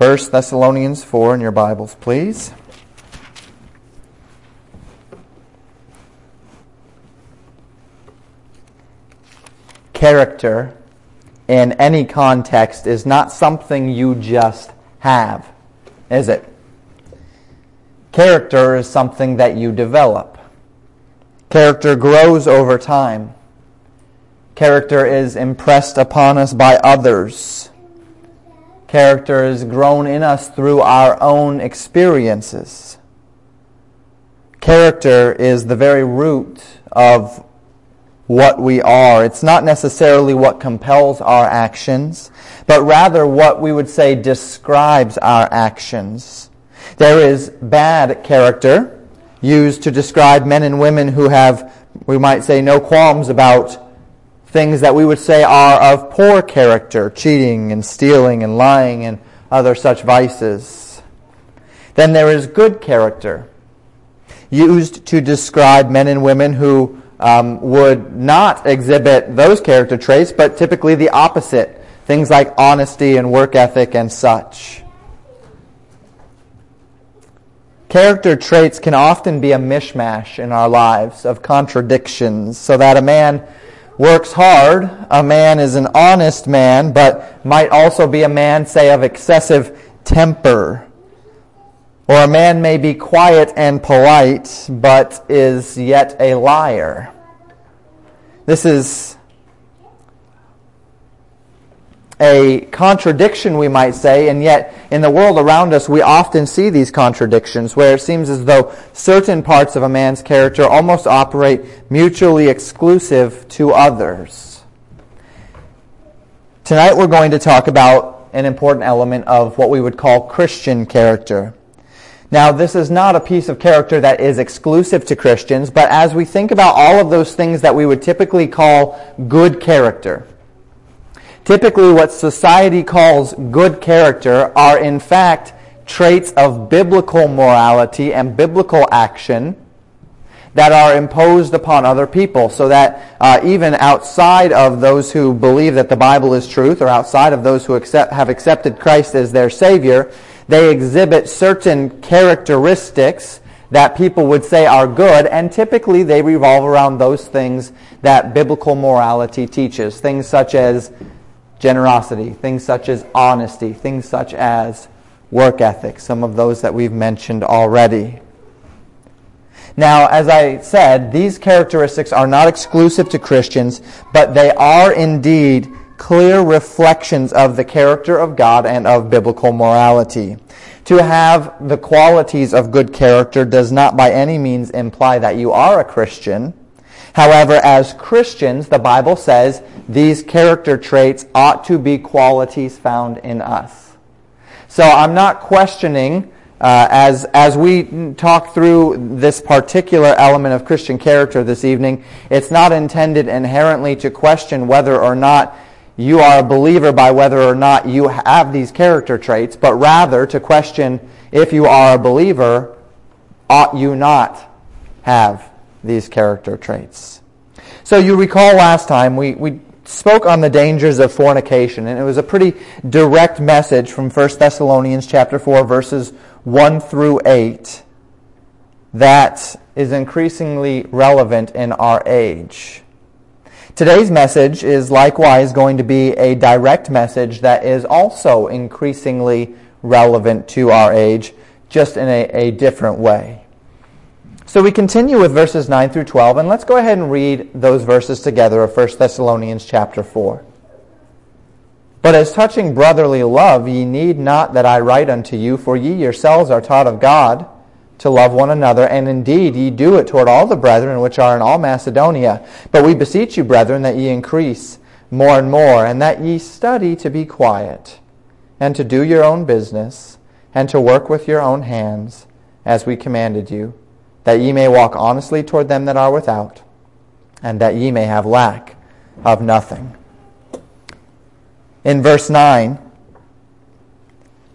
1 Thessalonians 4 in your Bibles, please. Character in any context is not something you just have, is it? Character is something that you develop. Character grows over time. Character is impressed upon us by others Character is grown in us through our own experiences. Character is the very root of what we are. It's not necessarily what compels our actions, but rather what we would say describes our actions. There is bad character used to describe men and women who have, we might say, no qualms about things that we would say are of poor character, cheating and stealing and lying and other such vices. Then there is good character, used to describe men and women who um, would not exhibit those character traits, but typically the opposite, things like honesty and work ethic and such. Character traits can often be a mishmash in our lives of contradictions, so that a man works hard, a man is an honest man, but might also be a man, say, of excessive temper. Or a man may be quiet and polite, but is yet a liar. This is a contradiction, we might say, and yet in the world around us, we often see these contradictions where it seems as though certain parts of a man's character almost operate mutually exclusive to others. Tonight we're going to talk about an important element of what we would call Christian character. Now, this is not a piece of character that is exclusive to Christians, but as we think about all of those things that we would typically call good character, Typically, what society calls good character are in fact traits of biblical morality and biblical action that are imposed upon other people so that uh, even outside of those who believe that the Bible is truth or outside of those who accept, have accepted Christ as their Savior, they exhibit certain characteristics that people would say are good, and typically they revolve around those things that biblical morality teaches. Things such as generosity, things such as honesty, things such as work ethic, some of those that we've mentioned already. Now, as I said, these characteristics are not exclusive to Christians, but they are indeed clear reflections of the character of God and of biblical morality. To have the qualities of good character does not by any means imply that you are a Christian. However, as Christians, the Bible says these character traits ought to be qualities found in us. So I'm not questioning, uh, as, as we talk through this particular element of Christian character this evening, it's not intended inherently to question whether or not you are a believer by whether or not you have these character traits, but rather to question if you are a believer, ought you not have these character traits. So you recall last time we, we spoke on the dangers of fornication, and it was a pretty direct message from 1 Thessalonians chapter 4, verses 1 through 8, that is increasingly relevant in our age. Today's message is likewise going to be a direct message that is also increasingly relevant to our age, just in a, a different way. So we continue with verses 9 through 12, and let's go ahead and read those verses together of 1 Thessalonians chapter 4. But as touching brotherly love, ye need not that I write unto you, for ye yourselves are taught of God to love one another, and indeed ye do it toward all the brethren which are in all Macedonia. But we beseech you, brethren, that ye increase more and more, and that ye study to be quiet, and to do your own business, and to work with your own hands, as we commanded you that ye may walk honestly toward them that are without, and that ye may have lack of nothing. In verse 9,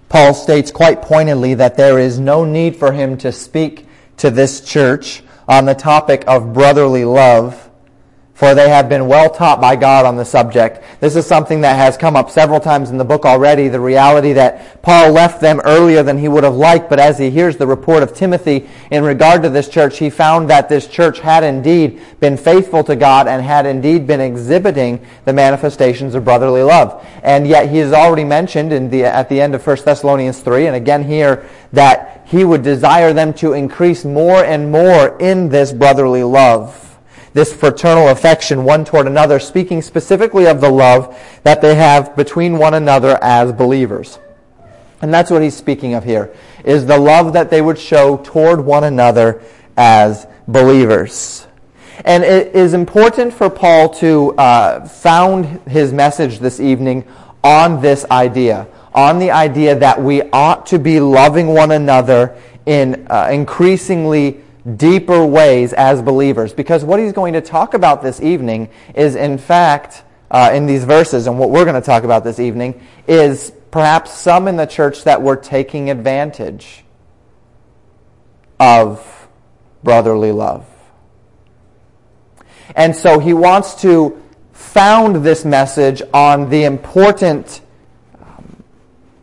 Paul states quite pointedly that there is no need for him to speak to this church on the topic of brotherly love for they have been well taught by God on the subject. This is something that has come up several times in the book already, the reality that Paul left them earlier than he would have liked, but as he hears the report of Timothy in regard to this church, he found that this church had indeed been faithful to God and had indeed been exhibiting the manifestations of brotherly love. And yet he has already mentioned the, at the end of 1 Thessalonians 3, and again here, that he would desire them to increase more and more in this brotherly love this fraternal affection one toward another, speaking specifically of the love that they have between one another as believers. And that's what he's speaking of here, is the love that they would show toward one another as believers. And it is important for Paul to uh, found his message this evening on this idea, on the idea that we ought to be loving one another in uh, increasingly deeper ways as believers. Because what he's going to talk about this evening is, in fact, uh, in these verses, and what we're going to talk about this evening, is perhaps some in the church that were taking advantage of brotherly love. And so he wants to found this message on the important um,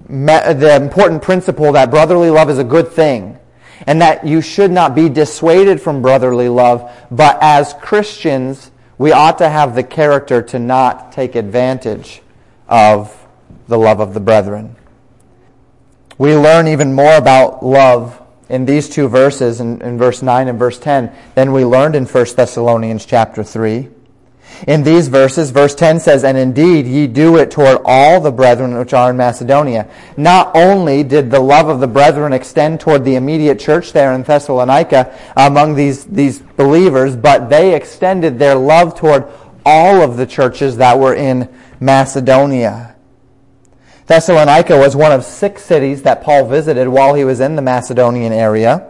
the important principle that brotherly love is a good thing and that you should not be dissuaded from brotherly love, but as Christians, we ought to have the character to not take advantage of the love of the brethren. We learn even more about love in these two verses, in, in verse 9 and verse 10, than we learned in 1 Thessalonians chapter 3 in these verses. Verse 10 says, And indeed ye do it toward all the brethren which are in Macedonia. Not only did the love of the brethren extend toward the immediate church there in Thessalonica among these, these believers, but they extended their love toward all of the churches that were in Macedonia. Thessalonica was one of six cities that Paul visited while he was in the Macedonian area.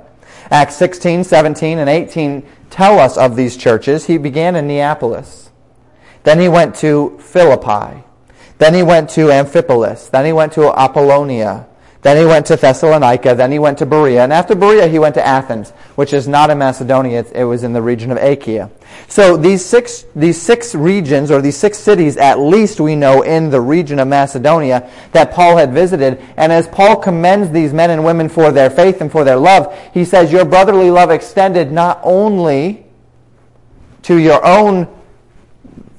Acts 16, 17, and 18 tell us of these churches. He began in Neapolis. Then he went to Philippi. Then he went to Amphipolis. Then he went to Apollonia. Then he went to Thessalonica. Then he went to Berea. And after Berea, he went to Athens, which is not in Macedonia. It was in the region of Achaia. So these six, these six regions, or these six cities, at least we know in the region of Macedonia, that Paul had visited. And as Paul commends these men and women for their faith and for their love, he says, Your brotherly love extended not only to your own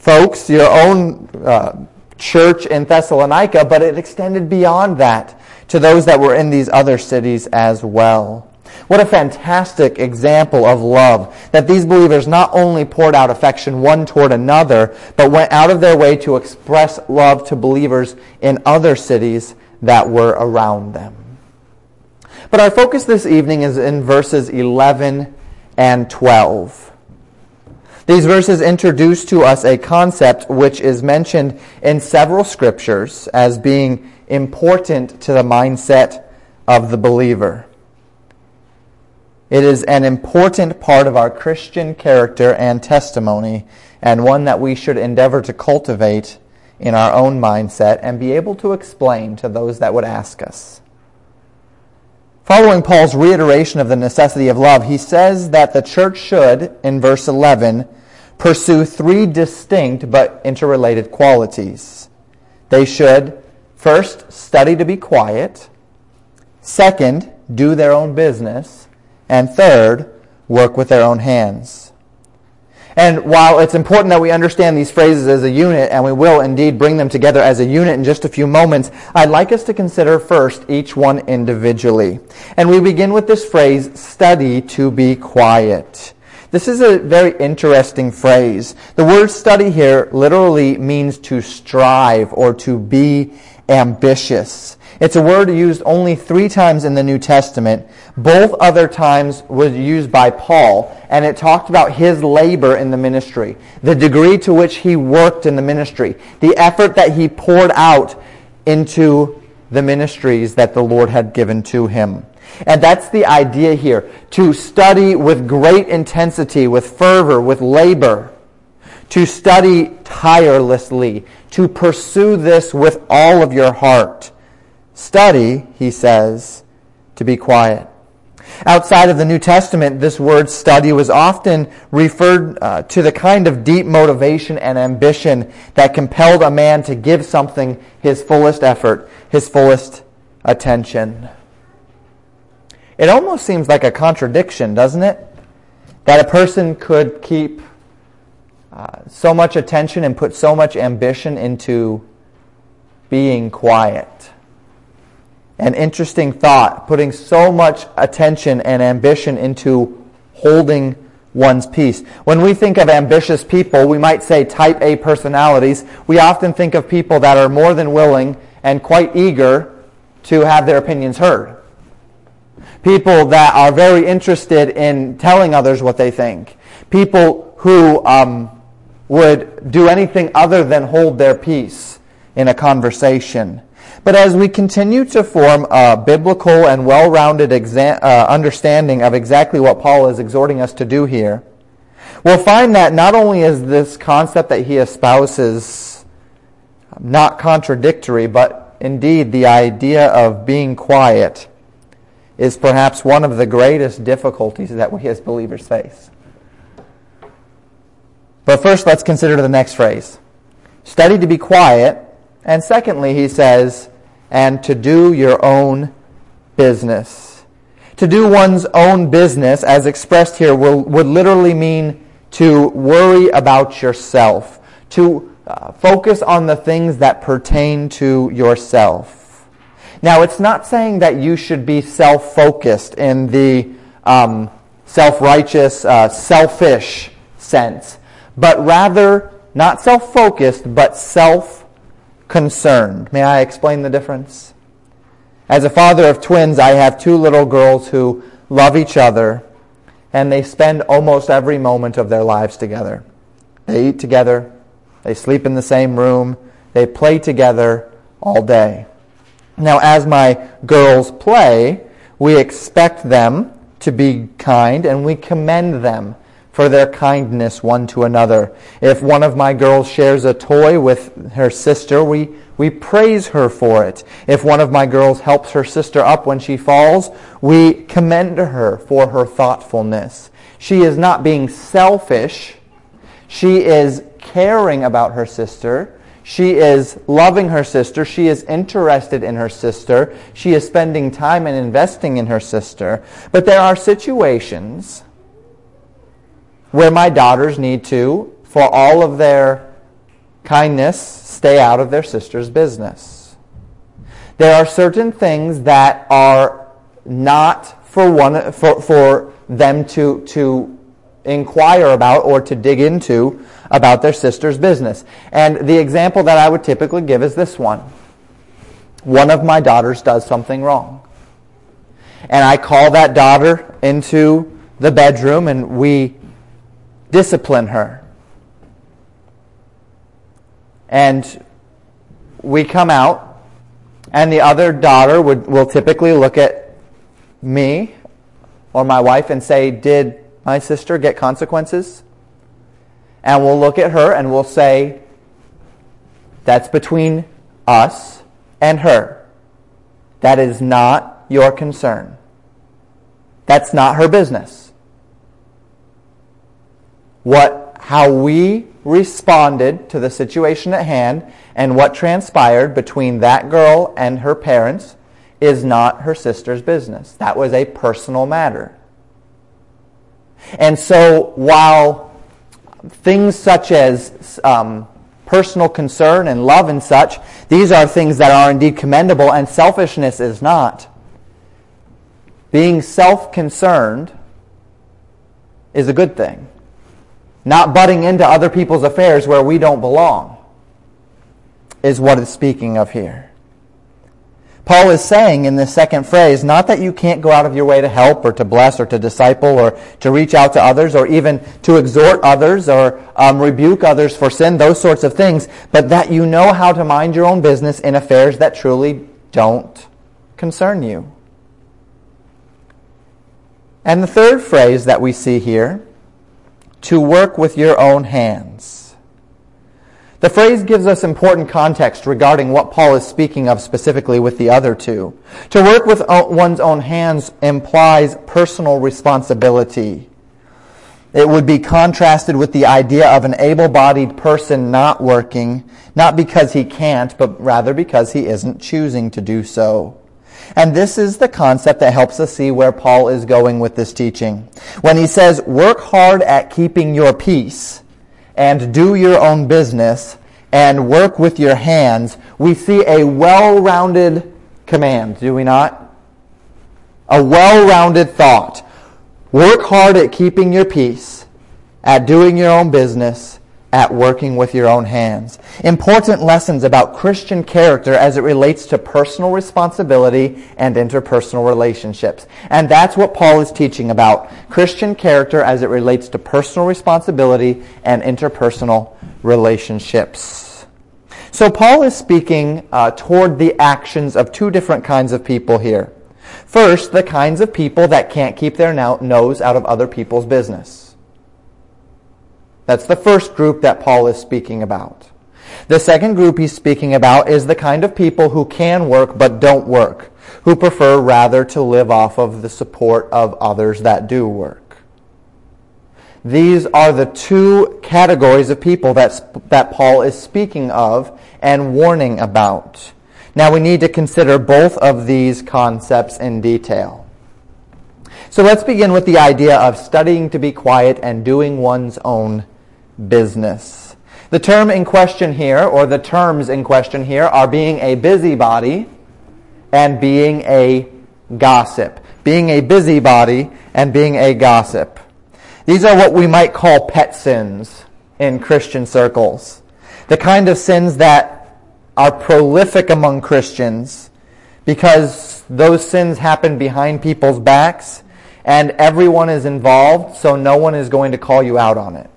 folks, your own uh, church in Thessalonica, but it extended beyond that to those that were in these other cities as well. What a fantastic example of love that these believers not only poured out affection one toward another, but went out of their way to express love to believers in other cities that were around them. But our focus this evening is in verses 11 and 12. These verses introduce to us a concept which is mentioned in several scriptures as being important to the mindset of the believer. It is an important part of our Christian character and testimony, and one that we should endeavor to cultivate in our own mindset and be able to explain to those that would ask us. Following Paul's reiteration of the necessity of love, he says that the church should, in verse 11, pursue three distinct but interrelated qualities. They should, first, study to be quiet, second, do their own business, and third, work with their own hands. And while it's important that we understand these phrases as a unit, and we will indeed bring them together as a unit in just a few moments, I'd like us to consider first each one individually. And we begin with this phrase, study to be quiet. This is a very interesting phrase. The word study here literally means to strive or to be ambitious. It's a word used only three times in the New Testament. Both other times was used by Paul, and it talked about his labor in the ministry, the degree to which he worked in the ministry, the effort that he poured out into the ministries that the Lord had given to him. And that's the idea here. To study with great intensity, with fervor, with labor. To study tirelessly. To pursue this with all of your heart. Study, he says, to be quiet. Outside of the New Testament, this word study was often referred uh, to the kind of deep motivation and ambition that compelled a man to give something his fullest effort, his fullest attention. It almost seems like a contradiction, doesn't it? That a person could keep uh, so much attention and put so much ambition into being quiet. An interesting thought, putting so much attention and ambition into holding one's peace. When we think of ambitious people, we might say type A personalities. We often think of people that are more than willing and quite eager to have their opinions heard. People that are very interested in telling others what they think. People who um, would do anything other than hold their peace in a conversation. But as we continue to form a biblical and well-rounded exa- uh, understanding of exactly what Paul is exhorting us to do here, we'll find that not only is this concept that he espouses not contradictory, but indeed the idea of being quiet is perhaps one of the greatest difficulties that we as believers face. But first, let's consider the next phrase. Study to be quiet. And secondly, he says, and to do your own business. To do one's own business, as expressed here, will, would literally mean to worry about yourself, to uh, focus on the things that pertain to yourself. Now, it's not saying that you should be self-focused in the um, self-righteous, uh, selfish sense but rather not self-focused, but self-concerned. May I explain the difference? As a father of twins, I have two little girls who love each other, and they spend almost every moment of their lives together. They eat together, they sleep in the same room, they play together all day. Now, as my girls play, we expect them to be kind and we commend them for their kindness one to another. If one of my girls shares a toy with her sister, we, we praise her for it. If one of my girls helps her sister up when she falls, we commend her for her thoughtfulness. She is not being selfish. She is caring about her sister. She is loving her sister. She is interested in her sister. She is spending time and investing in her sister. But there are situations where my daughters need to, for all of their kindness, stay out of their sister's business. There are certain things that are not for one for, for them to to inquire about or to dig into about their sister's business. And the example that I would typically give is this one. One of my daughters does something wrong. And I call that daughter into the bedroom and we discipline her. And we come out, and the other daughter would, will typically look at me or my wife and say, Did my sister get consequences? And we'll look at her and we'll say, That's between us and her. That is not your concern. That's not her business what, how we responded to the situation at hand and what transpired between that girl and her parents is not her sister's business. That was a personal matter. And so while things such as um, personal concern and love and such, these are things that are indeed commendable and selfishness is not. Being self-concerned is a good thing not butting into other people's affairs where we don't belong, is what it's speaking of here. Paul is saying in this second phrase, not that you can't go out of your way to help or to bless or to disciple or to reach out to others or even to exhort others or um, rebuke others for sin, those sorts of things, but that you know how to mind your own business in affairs that truly don't concern you. And the third phrase that we see here to work with your own hands. The phrase gives us important context regarding what Paul is speaking of specifically with the other two. To work with one's own hands implies personal responsibility. It would be contrasted with the idea of an able-bodied person not working, not because he can't, but rather because he isn't choosing to do so. And this is the concept that helps us see where Paul is going with this teaching. When he says, work hard at keeping your peace, and do your own business and work with your hands, we see a well-rounded command, do we not? A well-rounded thought. Work hard at keeping your peace, at doing your own business, at working with your own hands. Important lessons about Christian character as it relates to personal responsibility and interpersonal relationships. And that's what Paul is teaching about. Christian character as it relates to personal responsibility and interpersonal relationships. So Paul is speaking uh, toward the actions of two different kinds of people here. First, the kinds of people that can't keep their nose out of other people's business. That's the first group that Paul is speaking about. The second group he's speaking about is the kind of people who can work but don't work, who prefer rather to live off of the support of others that do work. These are the two categories of people that, that Paul is speaking of and warning about. Now we need to consider both of these concepts in detail. So let's begin with the idea of studying to be quiet and doing one's own business. The term in question here, or the terms in question here, are being a busybody and being a gossip. Being a busybody and being a gossip. These are what we might call pet sins in Christian circles. The kind of sins that are prolific among Christians because those sins happen behind people's backs and everyone is involved, so no one is going to call you out on it.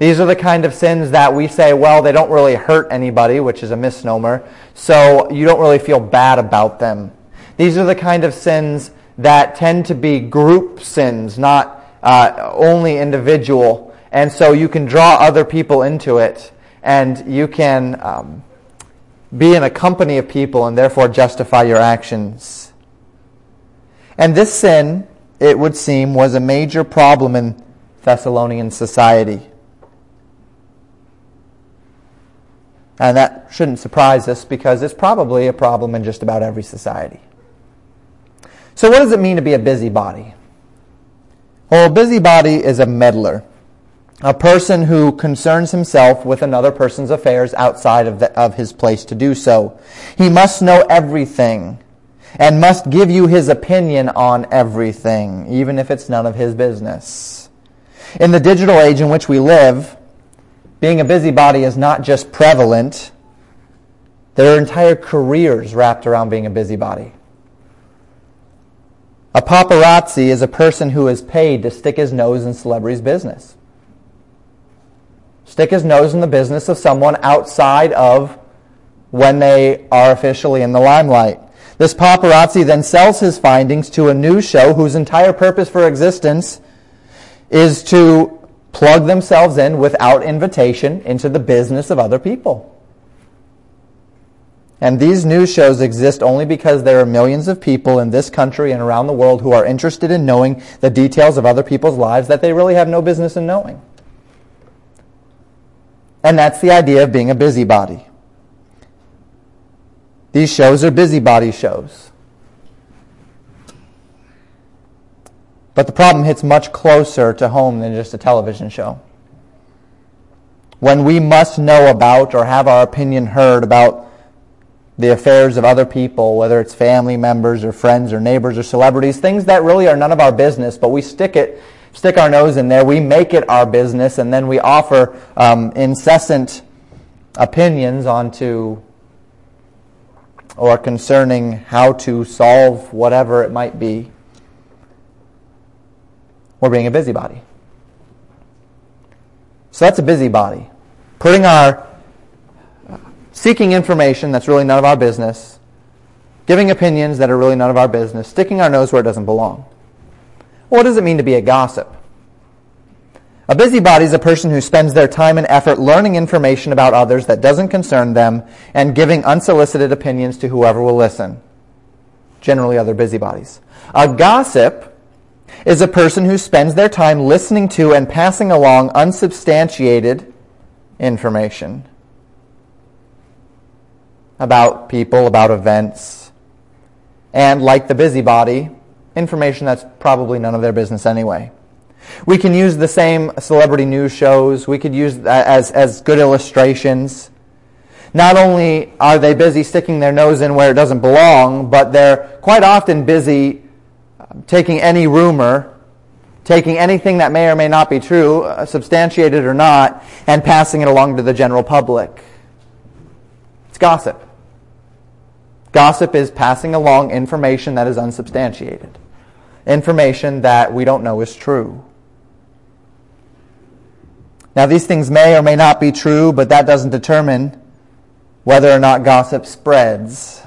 These are the kind of sins that we say, well, they don't really hurt anybody, which is a misnomer, so you don't really feel bad about them. These are the kind of sins that tend to be group sins, not uh, only individual. And so you can draw other people into it, and you can um, be in a company of people and therefore justify your actions. And this sin, it would seem, was a major problem in Thessalonian society. And that shouldn't surprise us because it's probably a problem in just about every society. So what does it mean to be a busybody? Well, a busybody is a meddler, a person who concerns himself with another person's affairs outside of, the, of his place to do so. He must know everything and must give you his opinion on everything, even if it's none of his business. In the digital age in which we live, being a busybody is not just prevalent, there are entire careers wrapped around being a busybody. A paparazzi is a person who is paid to stick his nose in celebrities' business. Stick his nose in the business of someone outside of when they are officially in the limelight. This paparazzi then sells his findings to a news show whose entire purpose for existence is to plug themselves in without invitation into the business of other people. And these news shows exist only because there are millions of people in this country and around the world who are interested in knowing the details of other people's lives that they really have no business in knowing. And that's the idea of being a busybody. These shows are busybody shows. But the problem hits much closer to home than just a television show. When we must know about or have our opinion heard about the affairs of other people, whether it's family members or friends or neighbors or celebrities, things that really are none of our business, but we stick it, stick our nose in there, we make it our business, and then we offer um, incessant opinions onto or concerning how to solve whatever it might be. We're being a busybody. So that's a busybody. Putting our, seeking information that's really none of our business, giving opinions that are really none of our business, sticking our nose where it doesn't belong. What does it mean to be a gossip? A busybody is a person who spends their time and effort learning information about others that doesn't concern them and giving unsolicited opinions to whoever will listen. Generally other busybodies. A gossip is a person who spends their time listening to and passing along unsubstantiated information about people, about events, and like the busybody, information that's probably none of their business anyway. We can use the same celebrity news shows. We could use as, as good illustrations. Not only are they busy sticking their nose in where it doesn't belong, but they're quite often busy taking any rumor, taking anything that may or may not be true, uh, substantiated or not, and passing it along to the general public. It's gossip. Gossip is passing along information that is unsubstantiated, information that we don't know is true. Now, these things may or may not be true, but that doesn't determine whether or not gossip spreads.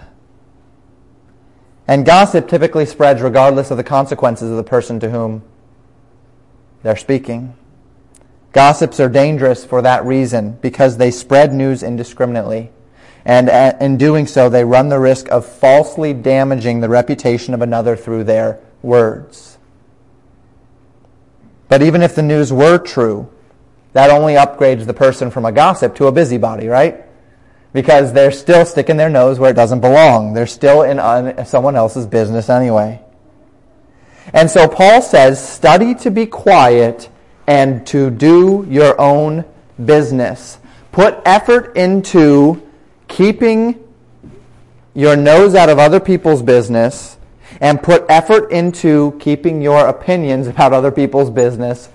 And gossip typically spreads regardless of the consequences of the person to whom they're speaking. Gossips are dangerous for that reason because they spread news indiscriminately. And uh, in doing so, they run the risk of falsely damaging the reputation of another through their words. But even if the news were true, that only upgrades the person from a gossip to a busybody, right? Because they're still sticking their nose where it doesn't belong. They're still in un- someone else's business anyway. And so Paul says, study to be quiet and to do your own business. Put effort into keeping your nose out of other people's business and put effort into keeping your opinions about other people's business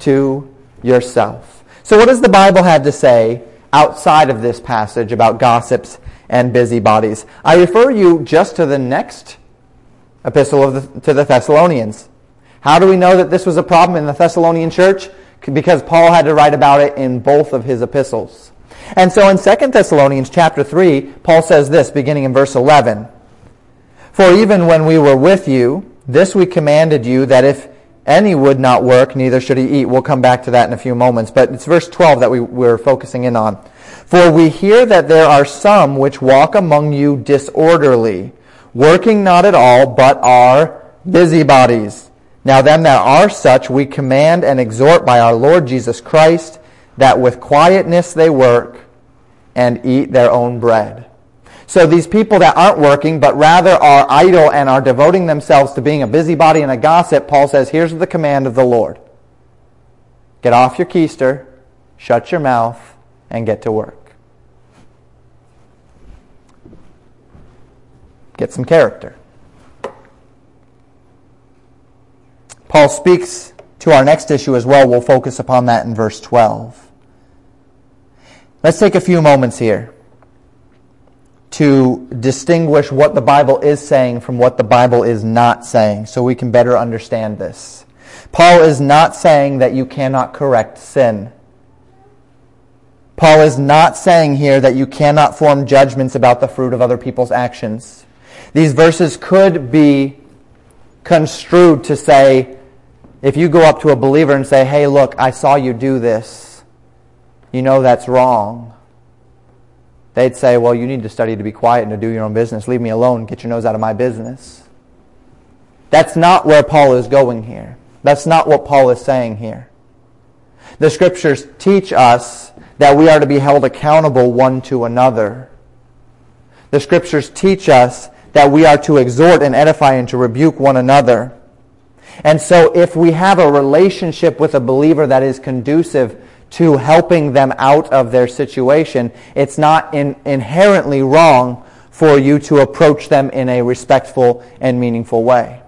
to yourself. So, what does the Bible have to say outside of this passage about gossips and busybodies? I refer you just to the next epistle the, to the Thessalonians. How do we know that this was a problem in the Thessalonian church? Because Paul had to write about it in both of his epistles. And so in 2 Thessalonians chapter 3, Paul says this, beginning in verse 11. For even when we were with you, this we commanded you that if any would not work, neither should he eat. We'll come back to that in a few moments. But it's verse 12 that we, we're focusing in on. For we hear that there are some which walk among you disorderly, working not at all, but are busybodies. Now them that are such we command and exhort by our Lord Jesus Christ, that with quietness they work and eat their own bread. So these people that aren't working, but rather are idle and are devoting themselves to being a busybody and a gossip, Paul says, here's the command of the Lord. Get off your keister, shut your mouth, and get to work. Get some character. Paul speaks to our next issue as well. We'll focus upon that in verse 12. Let's take a few moments here to distinguish what the Bible is saying from what the Bible is not saying so we can better understand this. Paul is not saying that you cannot correct sin. Paul is not saying here that you cannot form judgments about the fruit of other people's actions. These verses could be construed to say, if you go up to a believer and say, hey, look, I saw you do this, you know that's wrong they'd say, well, you need to study to be quiet and to do your own business. Leave me alone. Get your nose out of my business. That's not where Paul is going here. That's not what Paul is saying here. The scriptures teach us that we are to be held accountable one to another. The scriptures teach us that we are to exhort and edify and to rebuke one another. And so if we have a relationship with a believer that is conducive to helping them out of their situation, it's not in, inherently wrong for you to approach them in a respectful and meaningful way.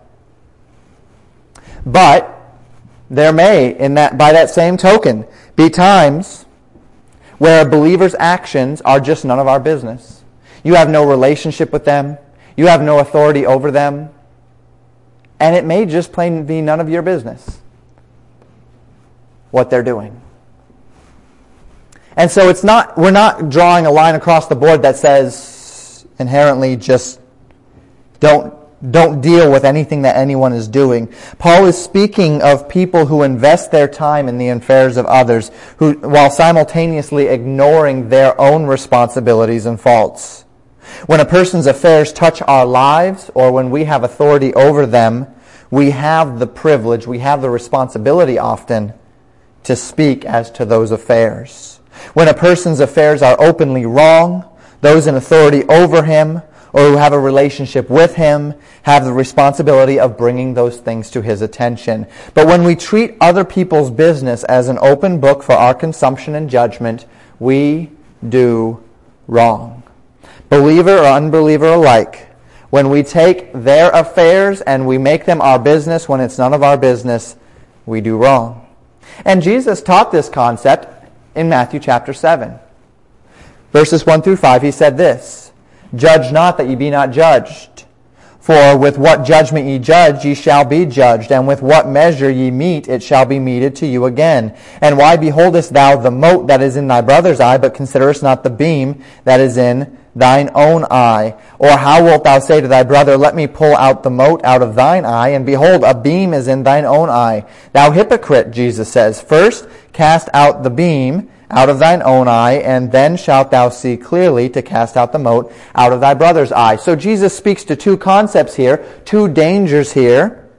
But there may, in that, by that same token, be times where a believer's actions are just none of our business. You have no relationship with them. You have no authority over them. And it may just plain be none of your business what they're doing. And so it's not, we're not drawing a line across the board that says inherently just don't don't deal with anything that anyone is doing. Paul is speaking of people who invest their time in the affairs of others, who, while simultaneously ignoring their own responsibilities and faults. When a person's affairs touch our lives, or when we have authority over them, we have the privilege, we have the responsibility often to speak as to those affairs. When a person's affairs are openly wrong, those in authority over him or who have a relationship with him have the responsibility of bringing those things to his attention. But when we treat other people's business as an open book for our consumption and judgment, we do wrong. Believer or unbeliever alike, when we take their affairs and we make them our business when it's none of our business, we do wrong. And Jesus taught this concept in Matthew chapter 7. Verses 1 through 5, he said this. Judge not that ye be not judged. For with what judgment ye judge, ye shall be judged, and with what measure ye mete, it shall be meted to you again. And why beholdest thou the mote that is in thy brother's eye, but considerest not the beam that is in thine own eye? Or how wilt thou say to thy brother, Let me pull out the mote out of thine eye, and behold, a beam is in thine own eye? Thou hypocrite, Jesus says, first cast out the beam, out of thine own eye, and then shalt thou see clearly to cast out the mote out of thy brother's eye. So Jesus speaks to two concepts here, two dangers here.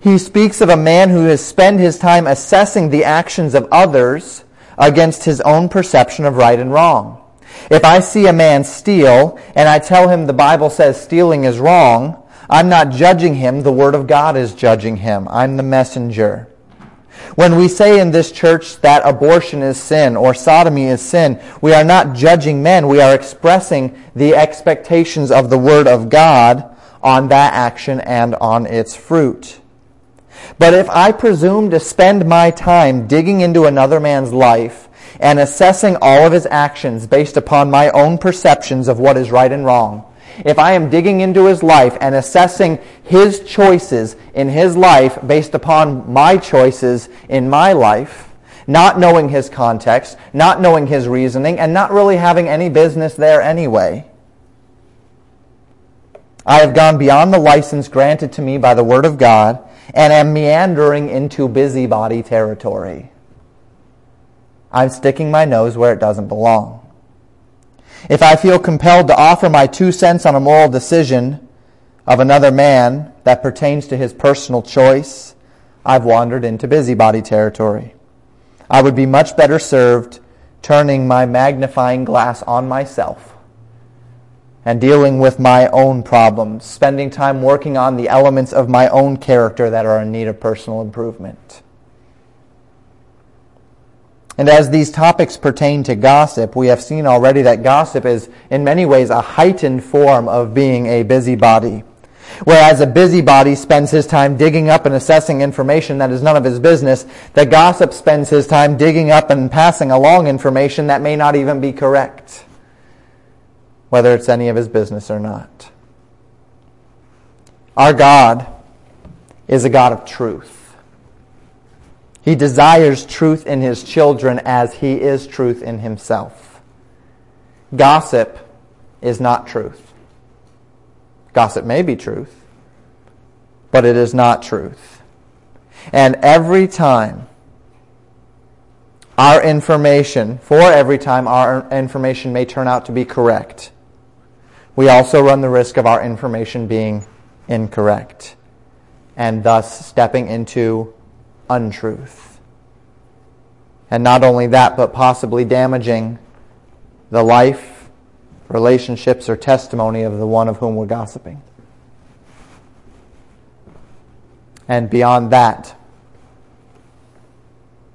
He speaks of a man who has spent his time assessing the actions of others against his own perception of right and wrong. If I see a man steal and I tell him the Bible says stealing is wrong, I'm not judging him, the Word of God is judging him. I'm the messenger. When we say in this church that abortion is sin or sodomy is sin, we are not judging men. We are expressing the expectations of the Word of God on that action and on its fruit. But if I presume to spend my time digging into another man's life and assessing all of his actions based upon my own perceptions of what is right and wrong, if I am digging into his life and assessing his choices in his life based upon my choices in my life, not knowing his context, not knowing his reasoning, and not really having any business there anyway, I have gone beyond the license granted to me by the Word of God and am meandering into busybody territory. I'm sticking my nose where it doesn't belong. If I feel compelled to offer my two cents on a moral decision of another man that pertains to his personal choice, I've wandered into busybody territory. I would be much better served turning my magnifying glass on myself and dealing with my own problems, spending time working on the elements of my own character that are in need of personal improvement. And as these topics pertain to gossip, we have seen already that gossip is in many ways a heightened form of being a busybody. Whereas a busybody spends his time digging up and assessing information that is none of his business, the gossip spends his time digging up and passing along information that may not even be correct, whether it's any of his business or not. Our God is a God of truth. He desires truth in his children as he is truth in himself. Gossip is not truth. Gossip may be truth, but it is not truth. And every time our information, for every time our information may turn out to be correct, we also run the risk of our information being incorrect and thus stepping into untruth. And not only that, but possibly damaging the life, relationships, or testimony of the one of whom we're gossiping. And beyond that,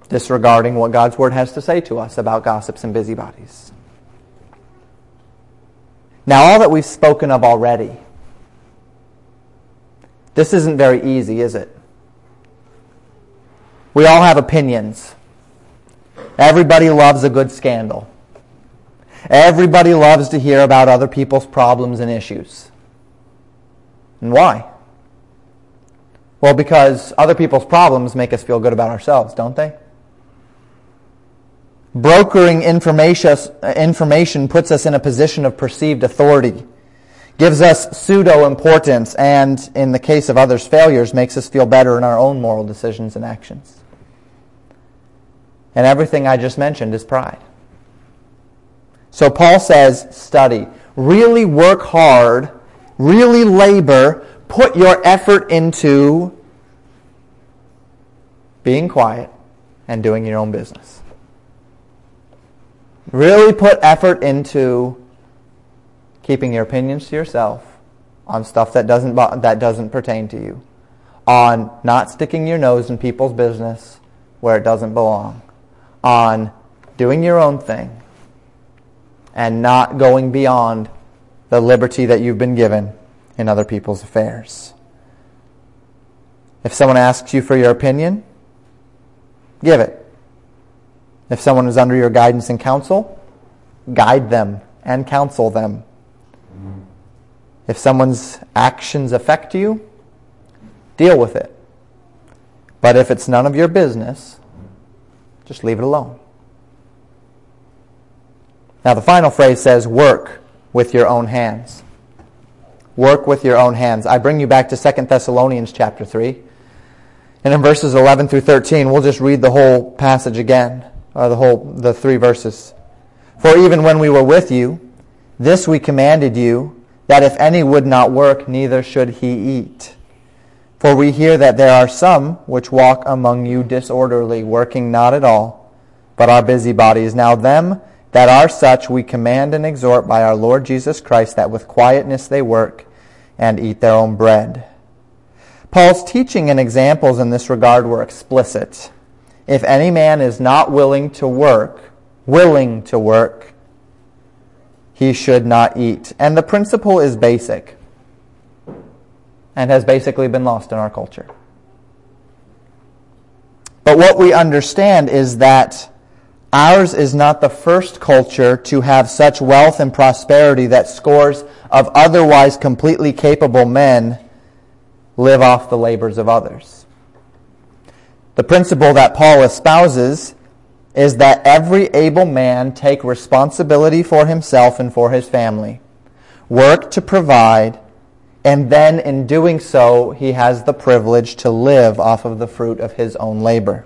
disregarding what God's Word has to say to us about gossips and busybodies. Now, all that we've spoken of already, this isn't very easy, is it? We all have opinions. Everybody loves a good scandal. Everybody loves to hear about other people's problems and issues. And why? Well, because other people's problems make us feel good about ourselves, don't they? Brokering information, puts us in a position of perceived authority, gives us pseudo importance, and in the case of others' failures, makes us feel better in our own moral decisions and actions. And everything I just mentioned is pride. So Paul says, study. Really work hard, really labor, put your effort into being quiet and doing your own business. Really put effort into keeping your opinions to yourself on stuff that doesn't, that doesn't pertain to you, on not sticking your nose in people's business where it doesn't belong, on doing your own thing, and not going beyond the liberty that you've been given in other people's affairs. If someone asks you for your opinion, give it. If someone is under your guidance and counsel, guide them and counsel them. If someone's actions affect you, deal with it. But if it's none of your business, just leave it alone. Now, the final phrase says, work with your own hands. Work with your own hands. I bring you back to 2 Thessalonians chapter 3. And in verses 11 through 13, we'll just read the whole passage again, or the whole, the three verses. For even when we were with you, this we commanded you, that if any would not work, neither should he eat. For we hear that there are some which walk among you disorderly, working not at all, but are busybodies. Now them that are such we command and exhort by our Lord Jesus Christ that with quietness they work and eat their own bread. Paul's teaching and examples in this regard were explicit. If any man is not willing to work, willing to work, he should not eat. And the principle is basic and has basically been lost in our culture. But what we understand is that ours is not the first culture to have such wealth and prosperity that scores of otherwise completely capable men live off the labors of others. The principle that Paul espouses is that every able man take responsibility for himself and for his family, work to provide, and then in doing so, he has the privilege to live off of the fruit of his own labor.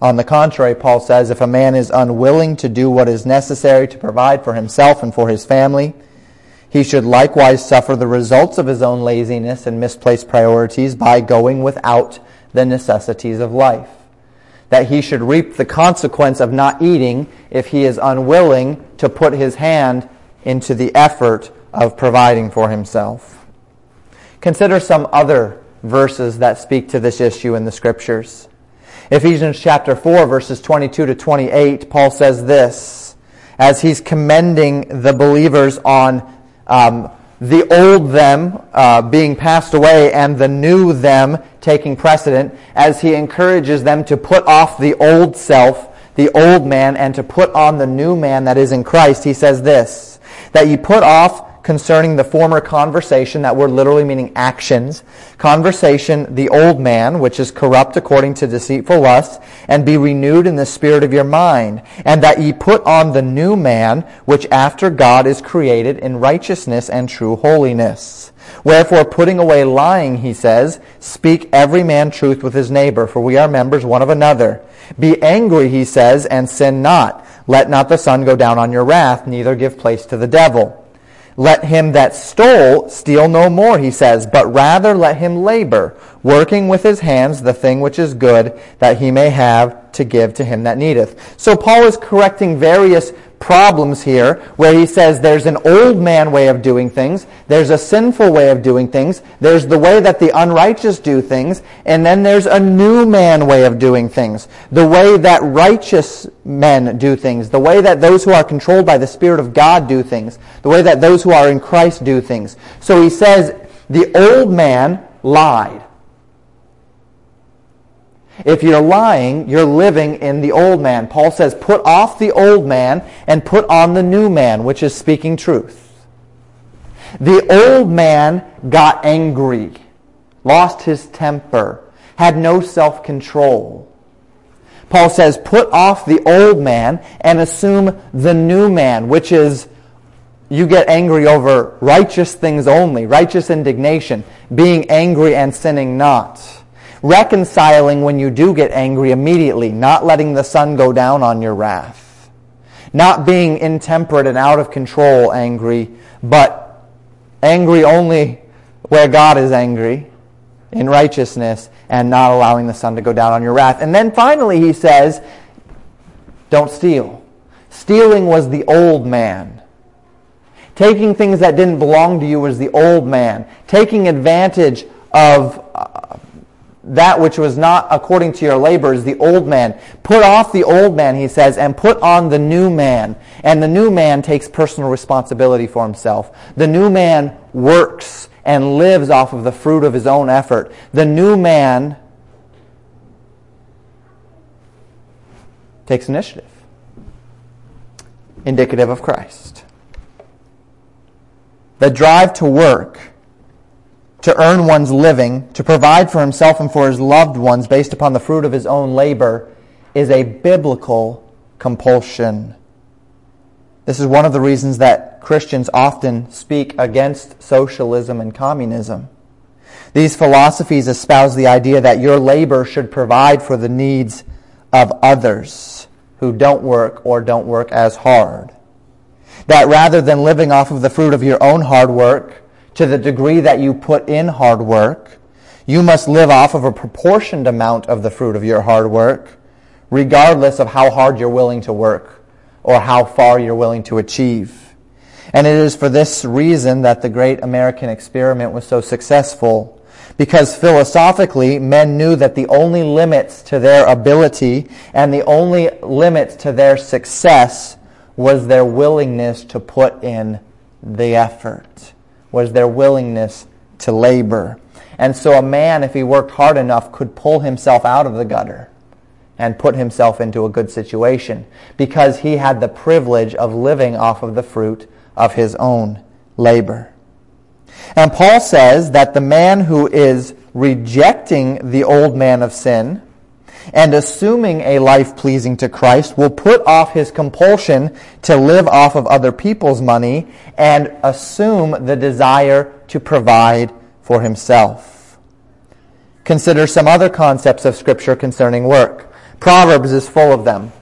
On the contrary, Paul says, if a man is unwilling to do what is necessary to provide for himself and for his family, he should likewise suffer the results of his own laziness and misplaced priorities by going without the necessities of life that he should reap the consequence of not eating if he is unwilling to put his hand into the effort of providing for himself. Consider some other verses that speak to this issue in the scriptures. Ephesians chapter 4 verses 22 to 28, Paul says this, as he's commending the believers on um, the old them uh, being passed away and the new them taking precedent as he encourages them to put off the old self, the old man, and to put on the new man that is in Christ. He says this, that you put off concerning the former conversation, that word literally meaning actions. Conversation, the old man, which is corrupt according to deceitful lusts, and be renewed in the spirit of your mind, and that ye put on the new man, which after God is created in righteousness and true holiness. Wherefore, putting away lying, he says, speak every man truth with his neighbor, for we are members one of another. Be angry, he says, and sin not. Let not the sun go down on your wrath, neither give place to the devil. Let him that stole steal no more, he says, but rather let him labor, working with his hands the thing which is good, that he may have to give to him that needeth. So Paul is correcting various problems here where he says there's an old man way of doing things, there's a sinful way of doing things, there's the way that the unrighteous do things, and then there's a new man way of doing things. The way that righteous men do things, the way that those who are controlled by the Spirit of God do things, the way that those who are in Christ do things. So he says the old man lied. If you're lying, you're living in the old man. Paul says, put off the old man and put on the new man, which is speaking truth. The old man got angry, lost his temper, had no self-control. Paul says, put off the old man and assume the new man, which is You get angry over righteous things only, righteous indignation, being angry and sinning not. Reconciling when you do get angry immediately, not letting the sun go down on your wrath. Not being intemperate and out of control angry, but angry only where God is angry in righteousness and not allowing the sun to go down on your wrath. And then finally he says, don't steal. Stealing was the old man. Taking things that didn't belong to you was the old man. Taking advantage of uh, that which was not according to your labor is the old man. Put off the old man, he says, and put on the new man. And the new man takes personal responsibility for himself. The new man works and lives off of the fruit of his own effort. The new man takes initiative, indicative of Christ. The drive to work, to earn one's living, to provide for himself and for his loved ones based upon the fruit of his own labor is a biblical compulsion. This is one of the reasons that Christians often speak against socialism and communism. These philosophies espouse the idea that your labor should provide for the needs of others who don't work or don't work as hard. That rather than living off of the fruit of your own hard work to the degree that you put in hard work, you must live off of a proportioned amount of the fruit of your hard work, regardless of how hard you're willing to work or how far you're willing to achieve. And it is for this reason that the great American experiment was so successful. Because philosophically, men knew that the only limits to their ability and the only limits to their success was their willingness to put in the effort, was their willingness to labor. And so a man, if he worked hard enough, could pull himself out of the gutter and put himself into a good situation because he had the privilege of living off of the fruit of his own labor. And Paul says that the man who is rejecting the old man of sin and assuming a life pleasing to Christ will put off his compulsion to live off of other people's money and assume the desire to provide for himself. Consider some other concepts of Scripture concerning work. Proverbs is full of them.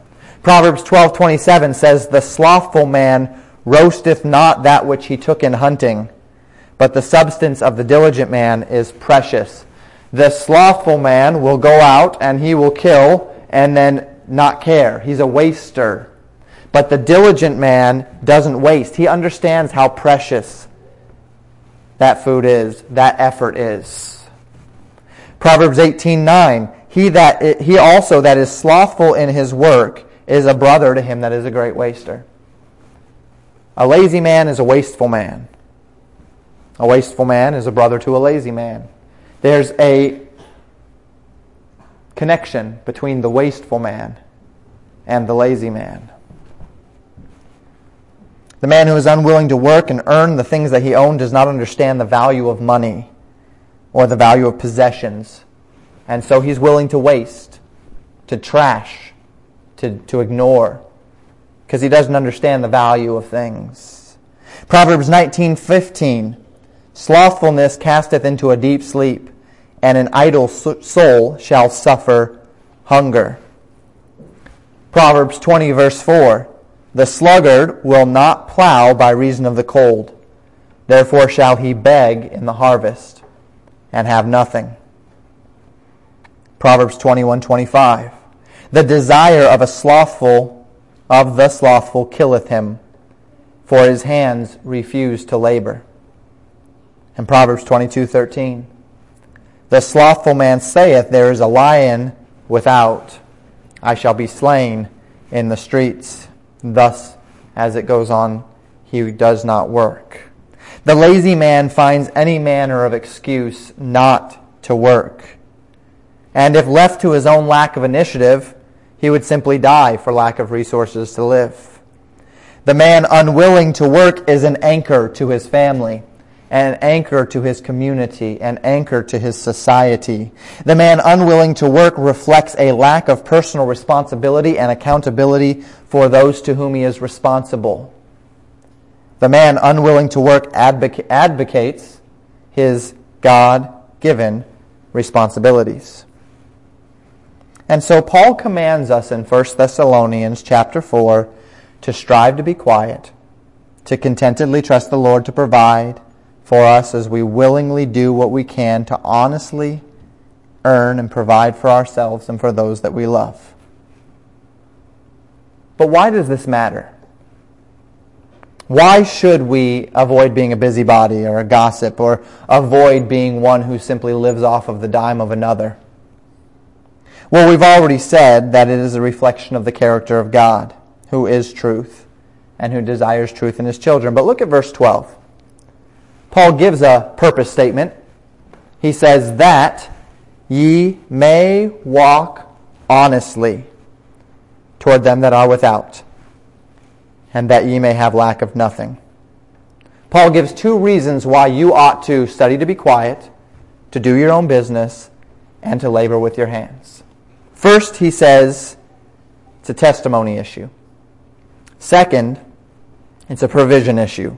Proverbs 12:27 says, "The slothful man roasteth not that which he took in hunting, but the substance of the diligent man is precious." The slothful man will go out and he will kill and then not care. He's a waster. But the diligent man doesn't waste. He understands how precious that food is, that effort is. Proverbs 18:9 he that he also that is slothful in his work is a brother to him that is a great waster. A lazy man is a wasteful man. A wasteful man is a brother to a lazy man. There's a connection between the wasteful man and the lazy man. The man who is unwilling to work and earn the things that he owns does not understand the value of money or the value of possessions and so he's willing to waste, to trash, to, to ignore, because he doesn't understand the value of things. Proverbs 19:15 Slothfulness casteth into a deep sleep, and an idle soul shall suffer hunger. Proverbs 20 verse 4 The sluggard will not plow by reason of the cold. Therefore shall he beg in the harvest and have nothing. Proverbs 21:25. The desire of a slothful of the slothful killeth him, for his hands refuse to labor. And Proverbs 22:13. The slothful man saith, There is a lion without. I shall be slain in the streets. Thus, as it goes on, he does not work. The lazy man finds any manner of excuse not to work. And if left to his own lack of initiative, he would simply die for lack of resources to live. The man unwilling to work is an anchor to his family, an anchor to his community, an anchor to his society. The man unwilling to work reflects a lack of personal responsibility and accountability for those to whom he is responsible. The man unwilling to work advocates his God given responsibilities. And so Paul commands us in 1 Thessalonians chapter 4 to strive to be quiet, to contentedly trust the Lord to provide for us as we willingly do what we can to honestly earn and provide for ourselves and for those that we love. But why does this matter? Why should we avoid being a busybody or a gossip or avoid being one who simply lives off of the dime of another? Well, we've already said that it is a reflection of the character of God, who is truth and who desires truth in his children. But look at verse 12. Paul gives a purpose statement. He says, That ye may walk honestly toward them that are without and that ye may have lack of nothing. Paul gives two reasons why you ought to study to be quiet, to do your own business, and to labor with your hands. First, he says it's a testimony issue. Second, it's a provision issue.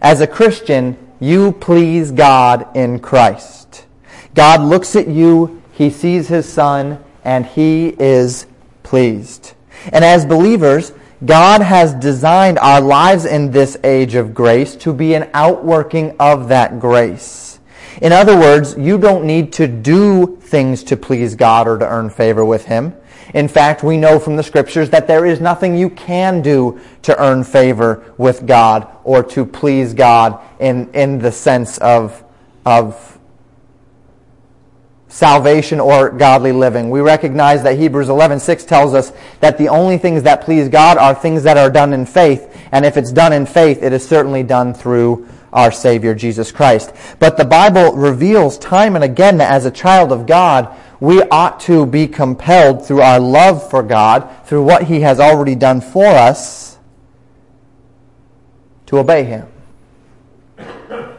As a Christian, you please God in Christ. God looks at you, he sees his son, and he is pleased. And as believers, God has designed our lives in this age of grace to be an outworking of that grace. In other words, you don't need to do things to please God or to earn favor with Him. In fact, we know from the scriptures that there is nothing you can do to earn favor with God or to please God in, in the sense of, of salvation or godly living. We recognize that Hebrews 11:6 tells us that the only things that please God are things that are done in faith, and if it's done in faith, it is certainly done through our Savior Jesus Christ. But the Bible reveals time and again that as a child of God, we ought to be compelled through our love for God, through what He has already done for us, to obey Him.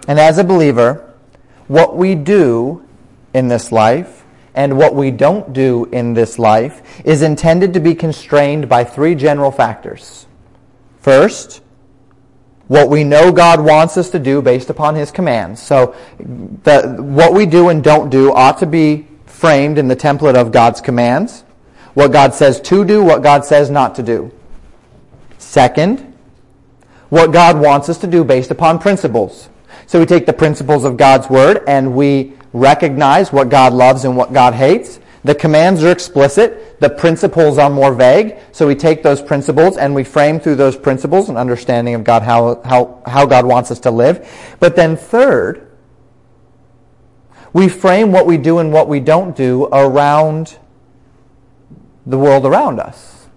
And as a believer, what we do in this life and what we don't do in this life is intended to be constrained by three general factors. First, what we know God wants us to do based upon His commands. So, the, what we do and don't do ought to be framed in the template of God's commands. What God says to do, what God says not to do. Second, what God wants us to do based upon principles. So we take the principles of God's Word and we recognize what God loves and what God hates. The commands are explicit. The principles are more vague. So we take those principles and we frame through those principles an understanding of God, how, how, how God wants us to live. But then third, we frame what we do and what we don't do around the world around us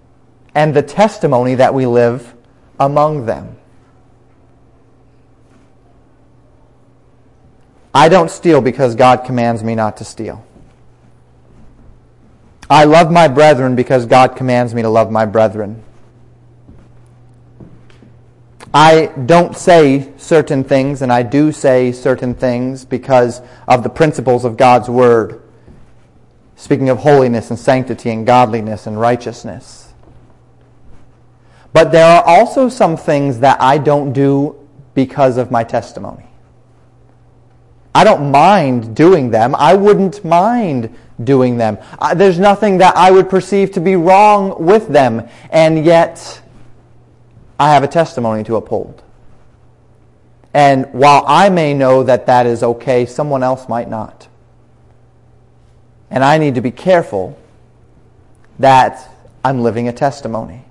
and the testimony that we live among them. I don't steal because God commands me not to steal. I love my brethren because God commands me to love my brethren. I don't say certain things, and I do say certain things because of the principles of God's Word. Speaking of holiness and sanctity and godliness and righteousness. But there are also some things that I don't do because of my testimony. I don't mind doing them. I wouldn't mind doing them. I, there's nothing that I would perceive to be wrong with them, and yet I have a testimony to uphold. And while I may know that that is okay, someone else might not. And I need to be careful that I'm living a testimony.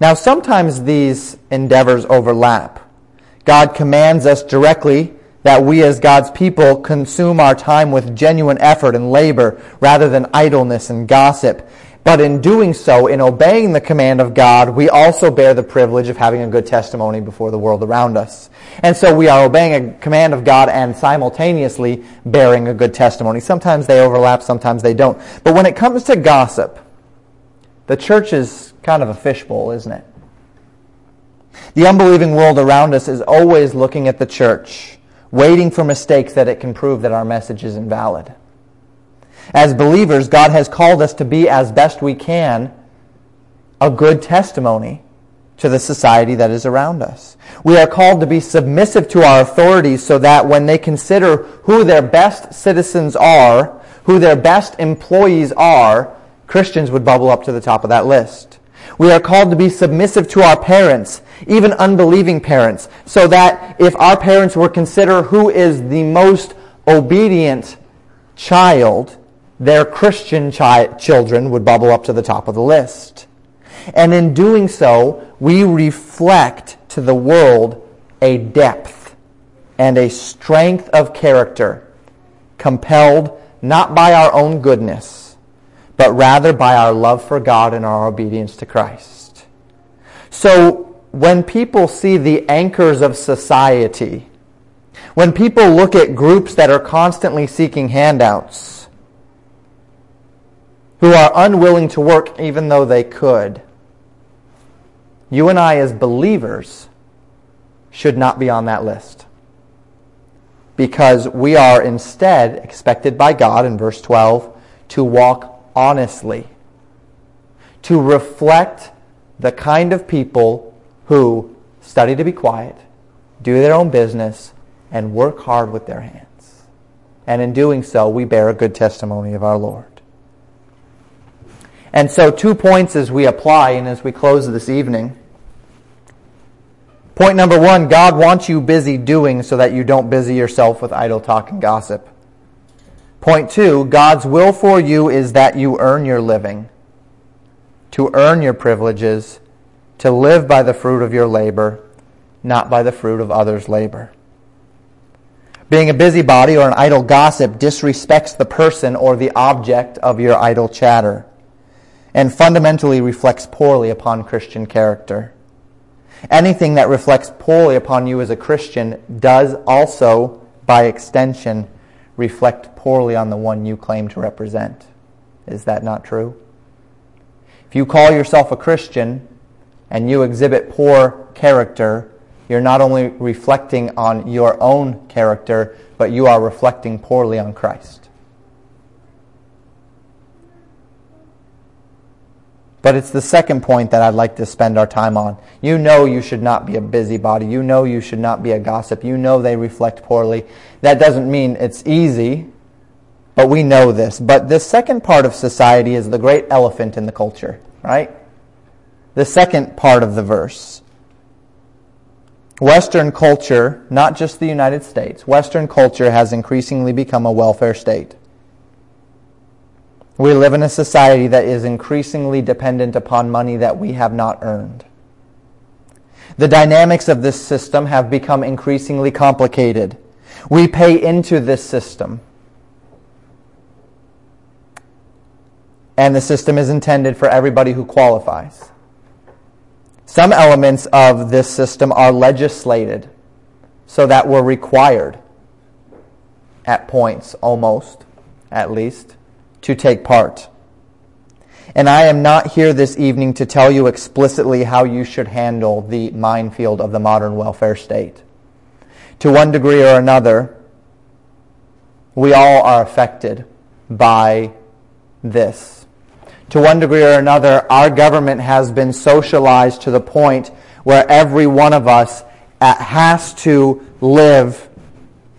Now, sometimes these endeavors overlap. God commands us directly that we as God's people consume our time with genuine effort and labor rather than idleness and gossip. But in doing so, in obeying the command of God, we also bear the privilege of having a good testimony before the world around us. And so we are obeying a command of God and simultaneously bearing a good testimony. Sometimes they overlap, sometimes they don't. But when it comes to gossip, the church is kind of a fishbowl, isn't it? The unbelieving world around us is always looking at the church waiting for mistakes that it can prove that our message is invalid. As believers, God has called us to be as best we can a good testimony to the society that is around us. We are called to be submissive to our authorities so that when they consider who their best citizens are, who their best employees are, Christians would bubble up to the top of that list. We are called to be submissive to our parents, even unbelieving parents, so that if our parents were consider who is the most obedient child, their Christian chi- children would bubble up to the top of the list. And in doing so, we reflect to the world a depth and a strength of character compelled not by our own goodness, but rather by our love for God and our obedience to Christ. So when people see the anchors of society, when people look at groups that are constantly seeking handouts, who are unwilling to work even though they could, you and I, as believers, should not be on that list. Because we are instead expected by God in verse 12 to walk honestly, to reflect the kind of people who study to be quiet, do their own business, and work hard with their hands. And in doing so, we bear a good testimony of our Lord. And so, two points as we apply and as we close this evening. Point number one God wants you busy doing so that you don't busy yourself with idle talk and gossip. Point two God's will for you is that you earn your living, to earn your privileges, to live by the fruit of your labor, not by the fruit of others' labor. Being a busybody or an idle gossip disrespects the person or the object of your idle chatter and fundamentally reflects poorly upon Christian character. Anything that reflects poorly upon you as a Christian does also, by extension, reflect poorly on the one you claim to represent. Is that not true? If you call yourself a Christian and you exhibit poor character, you're not only reflecting on your own character, but you are reflecting poorly on Christ. But it's the second point that I'd like to spend our time on. You know you should not be a busybody. You know you should not be a gossip. You know they reflect poorly. That doesn't mean it's easy, but we know this. But the second part of society is the great elephant in the culture, right? The second part of the verse. Western culture, not just the United States, Western culture has increasingly become a welfare state. We live in a society that is increasingly dependent upon money that we have not earned. The dynamics of this system have become increasingly complicated. We pay into this system. And the system is intended for everybody who qualifies. Some elements of this system are legislated so that we're required, at points almost, at least, to take part. And I am not here this evening to tell you explicitly how you should handle the minefield of the modern welfare state. To one degree or another, we all are affected by this. To one degree or another, our government has been socialized to the point where every one of us uh, has to live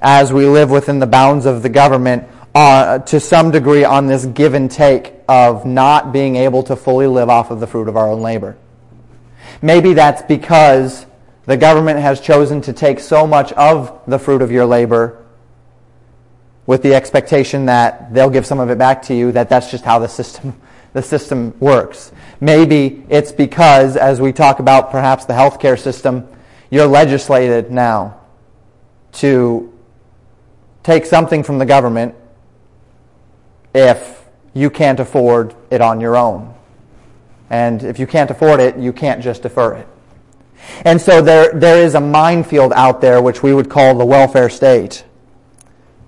as we live within the bounds of the government uh, to some degree on this give and take of not being able to fully live off of the fruit of our own labor. Maybe that's because the government has chosen to take so much of the fruit of your labor with the expectation that they'll give some of it back to you, that that's just how the system, the system works. Maybe it's because, as we talk about perhaps the healthcare system, you're legislated now to take something from the government if you can't afford it on your own. And if you can't afford it, you can't just defer it. And so there, there is a minefield out there which we would call the welfare state.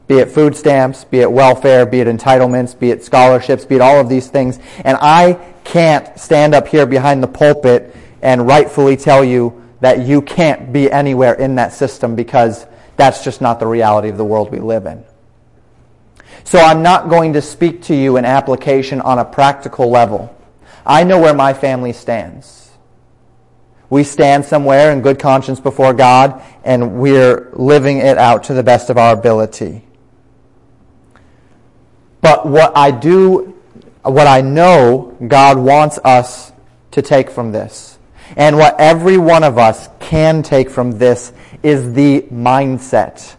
Be it food stamps, be it welfare, be it entitlements, be it scholarships, be it all of these things. And I can't stand up here behind the pulpit and rightfully tell you that you can't be anywhere in that system because that's just not the reality of the world we live in. So I'm not going to speak to you in application on a practical level. I know where my family stands. We stand somewhere in good conscience before God and we're living it out to the best of our ability. But what I do, what I know God wants us to take from this, and what every one of us can take from this is the mindset,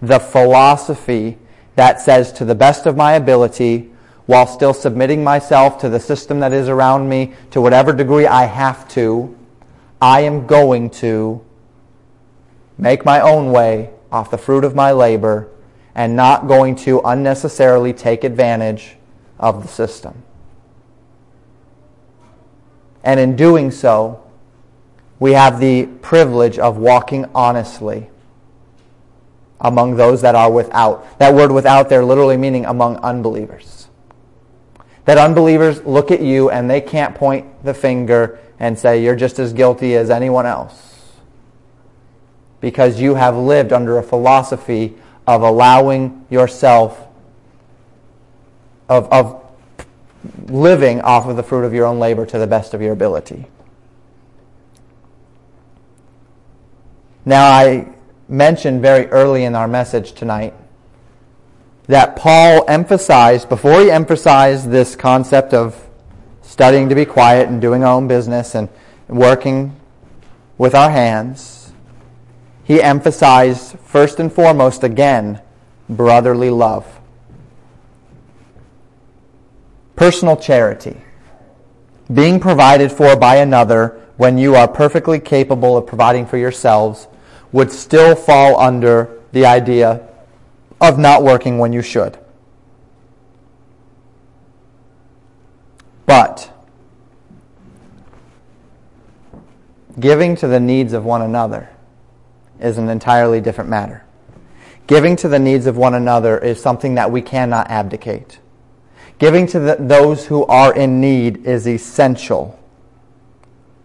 the philosophy that says to the best of my ability, while still submitting myself to the system that is around me to whatever degree I have to, I am going to make my own way off the fruit of my labor and not going to unnecessarily take advantage of the system. And in doing so, we have the privilege of walking honestly among those that are without. That word without there literally meaning among unbelievers. That unbelievers look at you and they can't point the finger and say, you're just as guilty as anyone else. Because you have lived under a philosophy of allowing yourself, of, of living off of the fruit of your own labor to the best of your ability. Now, I mentioned very early in our message tonight that Paul emphasized, before he emphasized this concept of studying to be quiet and doing our own business and working with our hands, he emphasized first and foremost again brotherly love. Personal charity. Being provided for by another when you are perfectly capable of providing for yourselves would still fall under the idea of not working when you should. But giving to the needs of one another is an entirely different matter. Giving to the needs of one another is something that we cannot abdicate. Giving to the, those who are in need is essential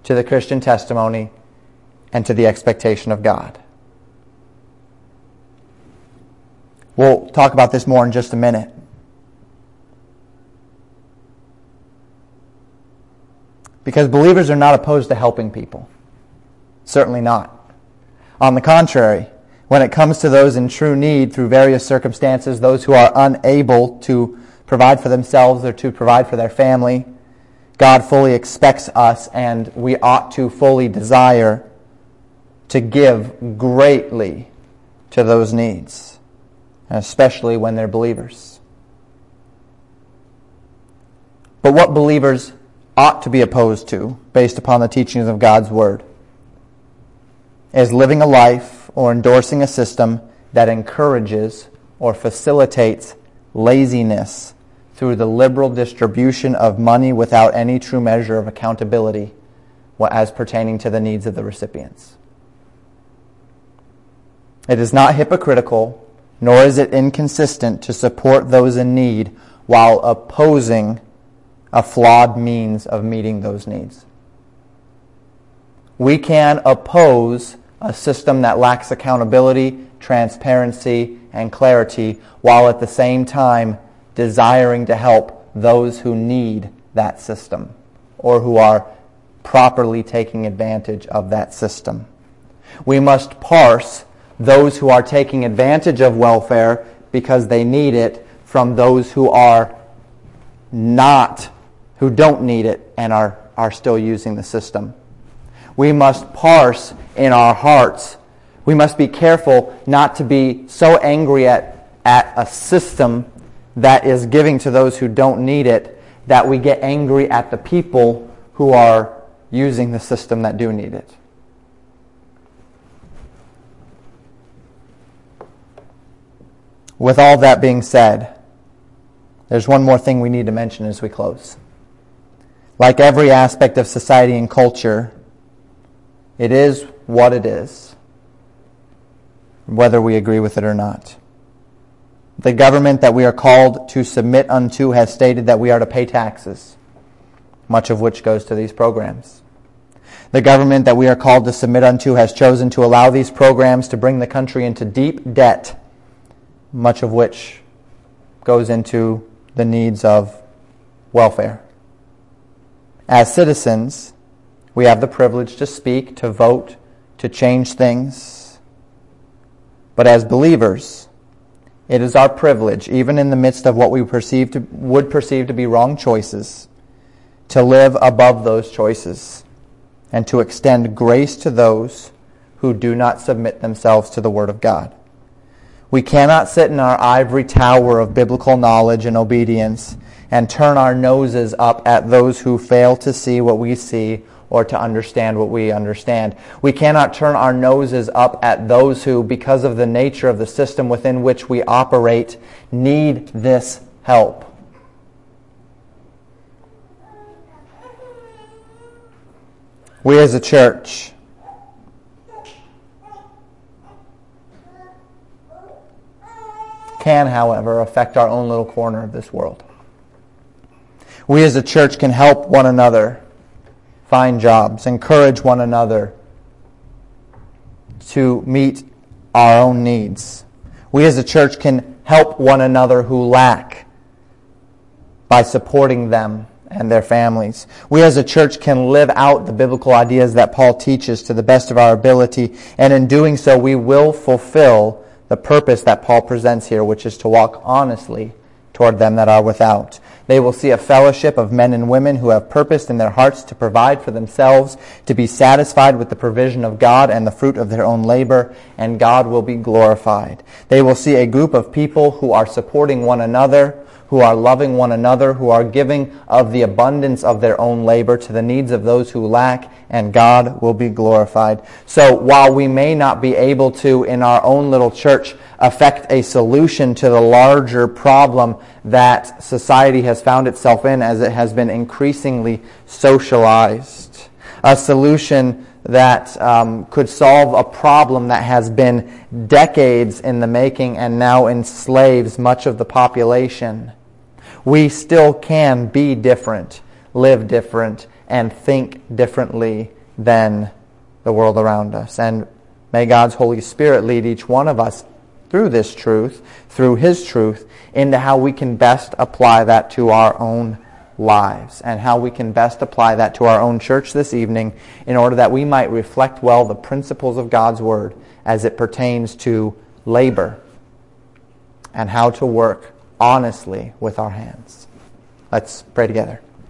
to the Christian testimony and to the expectation of God. We'll talk about this more in just a minute. Because believers are not opposed to helping people. Certainly not. On the contrary, when it comes to those in true need through various circumstances, those who are unable to provide for themselves or to provide for their family, God fully expects us and we ought to fully desire to give greatly to those needs, especially when they're believers. But what believers ought to be opposed to, based upon the teachings of God's Word, is living a life or endorsing a system that encourages or facilitates laziness through the liberal distribution of money without any true measure of accountability as pertaining to the needs of the recipients. It is not hypocritical, nor is it inconsistent to support those in need while opposing a flawed means of meeting those needs. We can oppose a system that lacks accountability, transparency, and clarity, while at the same time desiring to help those who need that system or who are properly taking advantage of that system. We must parse those who are taking advantage of welfare because they need it from those who are not, who don't need it and are, are still using the system we must parse in our hearts. We must be careful not to be so angry at, at a system that is giving to those who don't need it that we get angry at the people who are using the system that do need it. With all that being said, there's one more thing we need to mention as we close. Like every aspect of society and culture, it is what it is, whether we agree with it or not. The government that we are called to submit unto has stated that we are to pay taxes, much of which goes to these programs. The government that we are called to submit unto has chosen to allow these programs to bring the country into deep debt, much of which goes into the needs of welfare. As citizens, We have the privilege to speak, to vote, to change things. But as believers, it is our privilege, even in the midst of what we perceive to, would perceive to be wrong choices, to live above those choices and to extend grace to those who do not submit themselves to the Word of God. We cannot sit in our ivory tower of biblical knowledge and obedience and turn our noses up at those who fail to see what we see or to understand what we understand. We cannot turn our noses up at those who, because of the nature of the system within which we operate, need this help. We as a church can, however, affect our own little corner of this world. We as a church can help one another find jobs, encourage one another to meet our own needs. We as a church can help one another who lack by supporting them and their families. We as a church can live out the biblical ideas that Paul teaches to the best of our ability, and in doing so, we will fulfill the purpose that Paul presents here, which is to walk honestly toward them that are without. They will see a fellowship of men and women who have purposed in their hearts to provide for themselves, to be satisfied with the provision of God and the fruit of their own labor, and God will be glorified. They will see a group of people who are supporting one another, who are loving one another, who are giving of the abundance of their own labor to the needs of those who lack, and God will be glorified. So while we may not be able to, in our own little church, affect a solution to the larger problem that society has found itself in as it has been increasingly socialized, a solution that um, could solve a problem that has been decades in the making and now enslaves much of the population we still can be different, live different, and think differently than the world around us. And may God's Holy Spirit lead each one of us through this truth, through His truth, into how we can best apply that to our own lives and how we can best apply that to our own church this evening in order that we might reflect well the principles of God's Word as it pertains to labor and how to work honestly with our hands. Let's pray together.